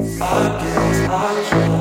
I guess I tried.